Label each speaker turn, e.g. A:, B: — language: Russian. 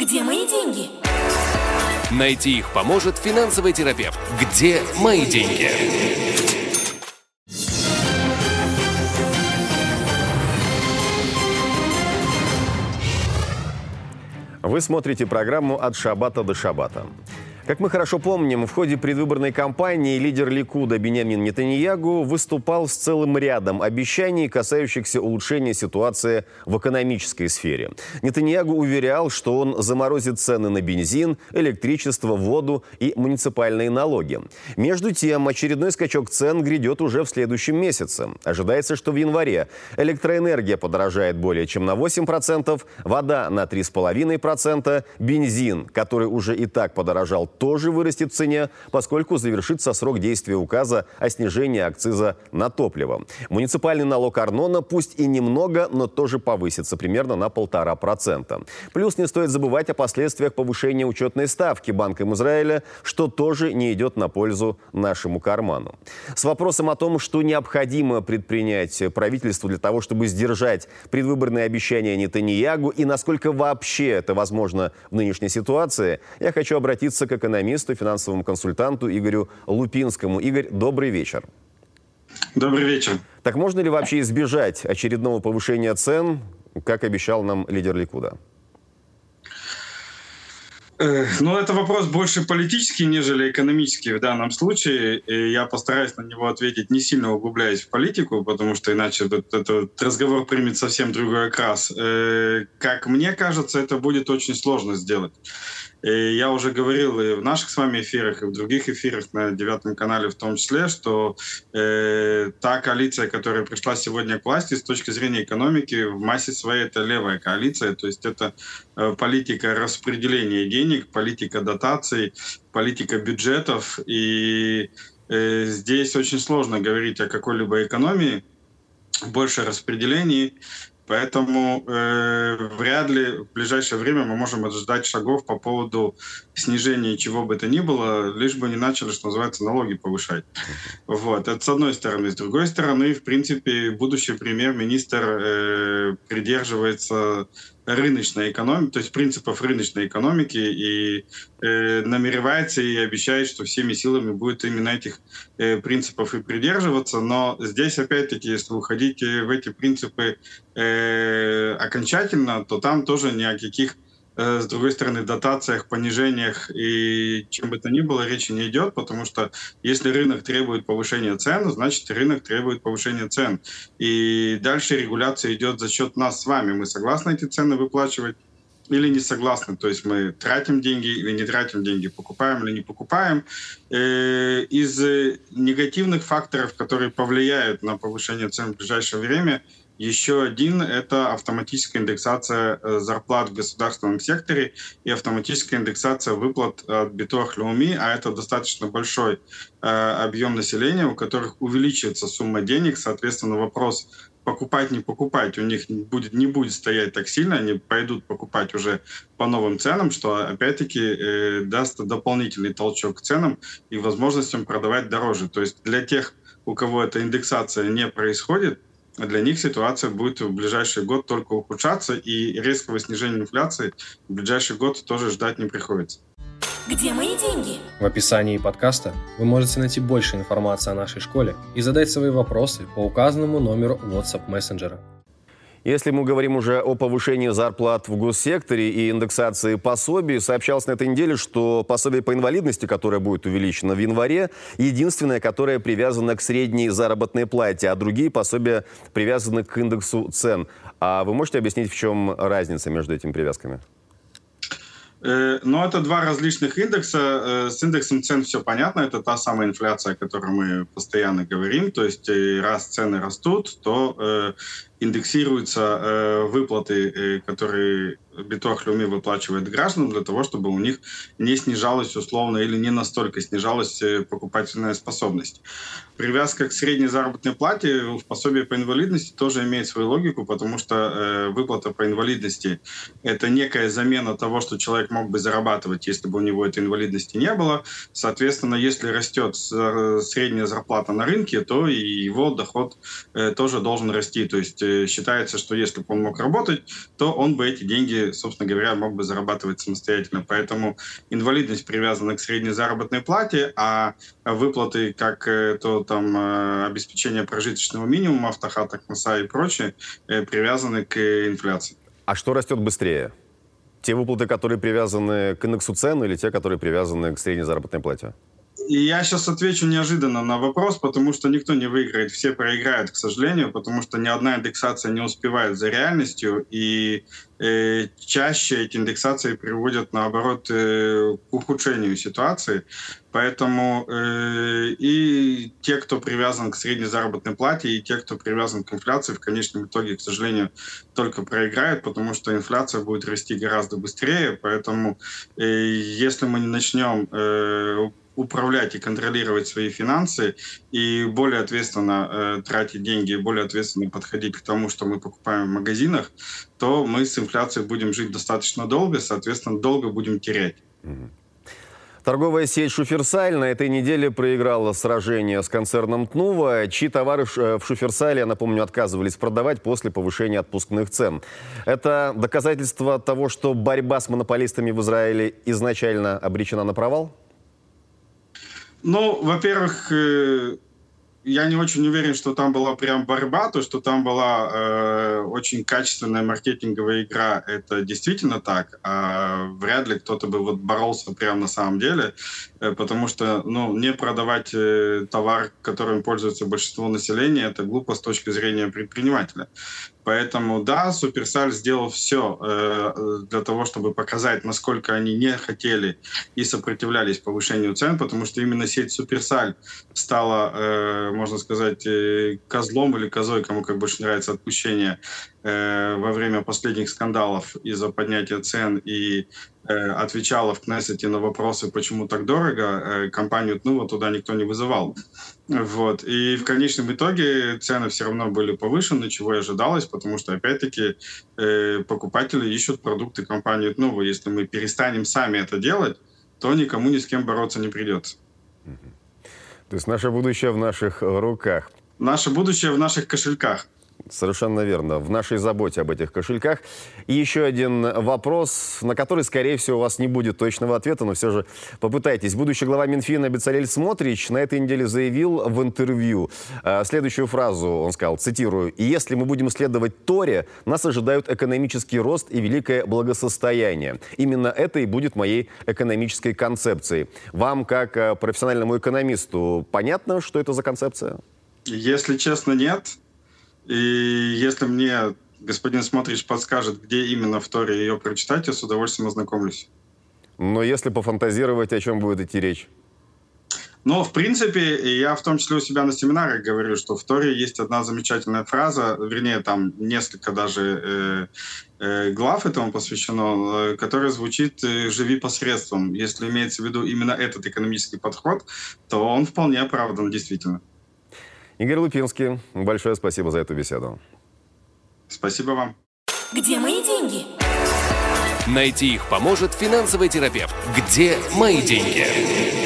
A: Где мои деньги?
B: Найти их поможет финансовый терапевт. Где мои деньги?
C: Вы смотрите программу «От шабата до шабата». Как мы хорошо помним, в ходе предвыборной кампании лидер Ликуда Бенямин Нетаньягу выступал с целым рядом обещаний, касающихся улучшения ситуации в экономической сфере. Нетаньягу уверял, что он заморозит цены на бензин, электричество, воду и муниципальные налоги. Между тем, очередной скачок цен грядет уже в следующем месяце. Ожидается, что в январе электроэнергия подорожает более чем на 8%, вода на 3,5%, бензин, который уже и так подорожал тоже вырастет в цене, поскольку завершится срок действия указа о снижении акциза на топливо. Муниципальный налог Арнона пусть и немного, но тоже повысится примерно на полтора процента. Плюс не стоит забывать о последствиях повышения учетной ставки Банком Израиля, что тоже не идет на пользу нашему карману. С вопросом о том, что необходимо предпринять правительству для того, чтобы сдержать предвыборные обещания Нетаньягу и насколько вообще это возможно в нынешней ситуации, я хочу обратиться к экономисту, финансовому консультанту Игорю Лупинскому. Игорь, добрый вечер.
D: Добрый вечер.
C: Так можно ли вообще избежать очередного повышения цен, как обещал нам лидер Ликуда?
D: Ну, это вопрос больше политический, нежели экономический в данном случае. И я постараюсь на него ответить, не сильно углубляясь в политику, потому что иначе этот, этот разговор примет совсем другой окрас. Э, как мне кажется, это будет очень сложно сделать. И я уже говорил и в наших с вами эфирах, и в других эфирах на девятом канале в том числе, что э, та коалиция, которая пришла сегодня к власти, с точки зрения экономики, в массе своей это левая коалиция, то есть это э, политика распределения денег, политика дотаций, политика бюджетов, и э, здесь очень сложно говорить о какой-либо экономии, больше распределений, Поэтому э, вряд ли в ближайшее время мы можем ожидать шагов по поводу снижения чего бы то ни было, лишь бы не начали, что называется, налоги повышать. Вот. Это с одной стороны. С другой стороны, в принципе, будущий премьер-министр э, придерживается рыночной экономики, то есть принципов рыночной экономики и э, намеревается и обещает, что всеми силами будет именно этих э, принципов и придерживаться. Но здесь опять-таки, если уходить в эти принципы э, окончательно, то там тоже ни о каких Э, с другой стороны, дотациях, понижениях и чем бы то ни было речи не идет, потому что если рынок требует повышения цен, значит рынок требует повышения цен. И дальше регуляция идет за счет нас с вами. Мы согласны эти цены выплачивать или не согласны. То есть мы тратим деньги или не тратим деньги, покупаем или не покупаем. Э, из негативных факторов, которые повлияют на повышение цен в ближайшее время – еще один — это автоматическая индексация э, зарплат в государственном секторе и автоматическая индексация выплат от Битох Леуми, а это достаточно большой э, объем населения, у которых увеличивается сумма денег. Соответственно, вопрос покупать, не покупать у них будет, не будет стоять так сильно, они пойдут покупать уже по новым ценам, что опять-таки э, даст дополнительный толчок к ценам и возможностям продавать дороже. То есть для тех, у кого эта индексация не происходит, для них ситуация будет в ближайший год только ухудшаться, и резкого снижения инфляции в ближайший год тоже ждать не приходится.
A: Где мои деньги?
E: В описании подкаста вы можете найти больше информации о нашей школе и задать свои вопросы по указанному номеру WhatsApp мессенджера.
C: Если мы говорим уже о повышении зарплат в госсекторе и индексации пособий, сообщалось на этой неделе, что пособие по инвалидности, которое будет увеличено в январе, единственное, которое привязано к средней заработной плате, а другие пособия привязаны к индексу цен. А вы можете объяснить, в чем разница между этими привязками?
D: Э, но это два различных индекса. Э, с индексом цен все понятно. Это та самая инфляция, о которой мы постоянно говорим. То есть э, раз цены растут, то индексируются выплаты, которые Битох Люми выплачивает гражданам для того, чтобы у них не снижалась условно или не настолько снижалась э, покупательная способность. Привязка к средней заработной плате в пособии по инвалидности тоже имеет свою логику, потому что э, выплата по инвалидности – это некая замена того, что человек мог бы зарабатывать, если бы у него этой инвалидности не было. Соответственно, если растет средняя зарплата на рынке, то и его доход э, тоже должен расти. То есть э, считается, что если бы он мог работать, то он бы эти деньги, собственно говоря, мог бы зарабатывать самостоятельно. Поэтому инвалидность привязана к средней заработной плате, а выплаты, как э, то там э, обеспечение прожиточного минимума, автохат, акмаса и прочее, привязаны к инфляции.
C: А что растет быстрее? Те выплаты, которые привязаны к индексу цен или те, которые привязаны к средней заработной плате?
D: И я сейчас отвечу неожиданно на вопрос, потому что никто не выиграет, все проиграют, к сожалению, потому что ни одна индексация не успевает за реальностью, и э, чаще эти индексации приводят, наоборот, э, к ухудшению ситуации. Поэтому э, и те, кто привязан к средней заработной плате, и те, кто привязан к инфляции, в конечном итоге, к сожалению, только проиграют, потому что инфляция будет расти гораздо быстрее. Поэтому э, если мы не начнем э, управлять и контролировать свои финансы и более ответственно э, тратить деньги и более ответственно подходить к тому, что мы покупаем в магазинах, то мы с инфляцией будем жить достаточно долго, соответственно, долго будем терять.
C: Торговая сеть «Шуферсаль» на этой неделе проиграла сражение с концерном «Тнува», чьи товары в «Шуферсале», я напомню, отказывались продавать после повышения отпускных цен. Это доказательство того, что борьба с монополистами в Израиле изначально обречена на провал?
D: Ну, во-первых, э, я не очень уверен, что там была прям борьба, то, что там была э, очень качественная маркетинговая игра, это действительно так. А вряд ли кто-то бы вот боролся прям на самом деле, э, потому что, ну, не продавать э, товар, которым пользуется большинство населения, это глупо с точки зрения предпринимателя. Поэтому, да, Суперсаль сделал все э, для того, чтобы показать, насколько они не хотели и сопротивлялись повышению цен, потому что именно сеть Суперсаль стала, э, можно сказать, э, козлом или козой, кому как больше нравится отпущение, во время последних скандалов из-за поднятия цен и э, отвечала в Кнессете на вопросы, почему так дорого, э, компанию ну, вот туда никто не вызывал. Вот. И в конечном итоге цены все равно были повышены, чего и ожидалось, потому что, опять-таки, э, покупатели ищут продукты компании Тнува. Если мы перестанем сами это делать, то никому ни с кем бороться не придется.
C: То есть наше будущее в наших руках.
D: Наше будущее в наших кошельках.
C: Совершенно верно. В нашей заботе об этих кошельках. И еще один вопрос, на который, скорее всего, у вас не будет точного ответа, но все же попытайтесь. Будущий глава Минфина Бецалель Смотрич на этой неделе заявил в интервью э, следующую фразу. Он сказал, цитирую, «Если мы будем следовать Торе, нас ожидают экономический рост и великое благосостояние. Именно это и будет моей экономической концепцией». Вам, как э, профессиональному экономисту, понятно, что это за концепция?
D: Если честно, нет. И если мне господин Смотрич подскажет, где именно в Торе ее прочитать, я с удовольствием ознакомлюсь.
C: Но если пофантазировать, о чем будет идти речь?
D: Но, в принципе, я в том числе у себя на семинарах говорю, что в Торе есть одна замечательная фраза, вернее, там несколько даже э, э, глав этому посвящено, э, которая звучит э, «живи посредством». Если имеется в виду именно этот экономический подход, то он вполне оправдан, действительно.
C: Игорь Лупинский, большое спасибо за эту беседу.
D: Спасибо вам.
A: Где мои деньги?
B: Найти их поможет финансовый терапевт. Где мои деньги?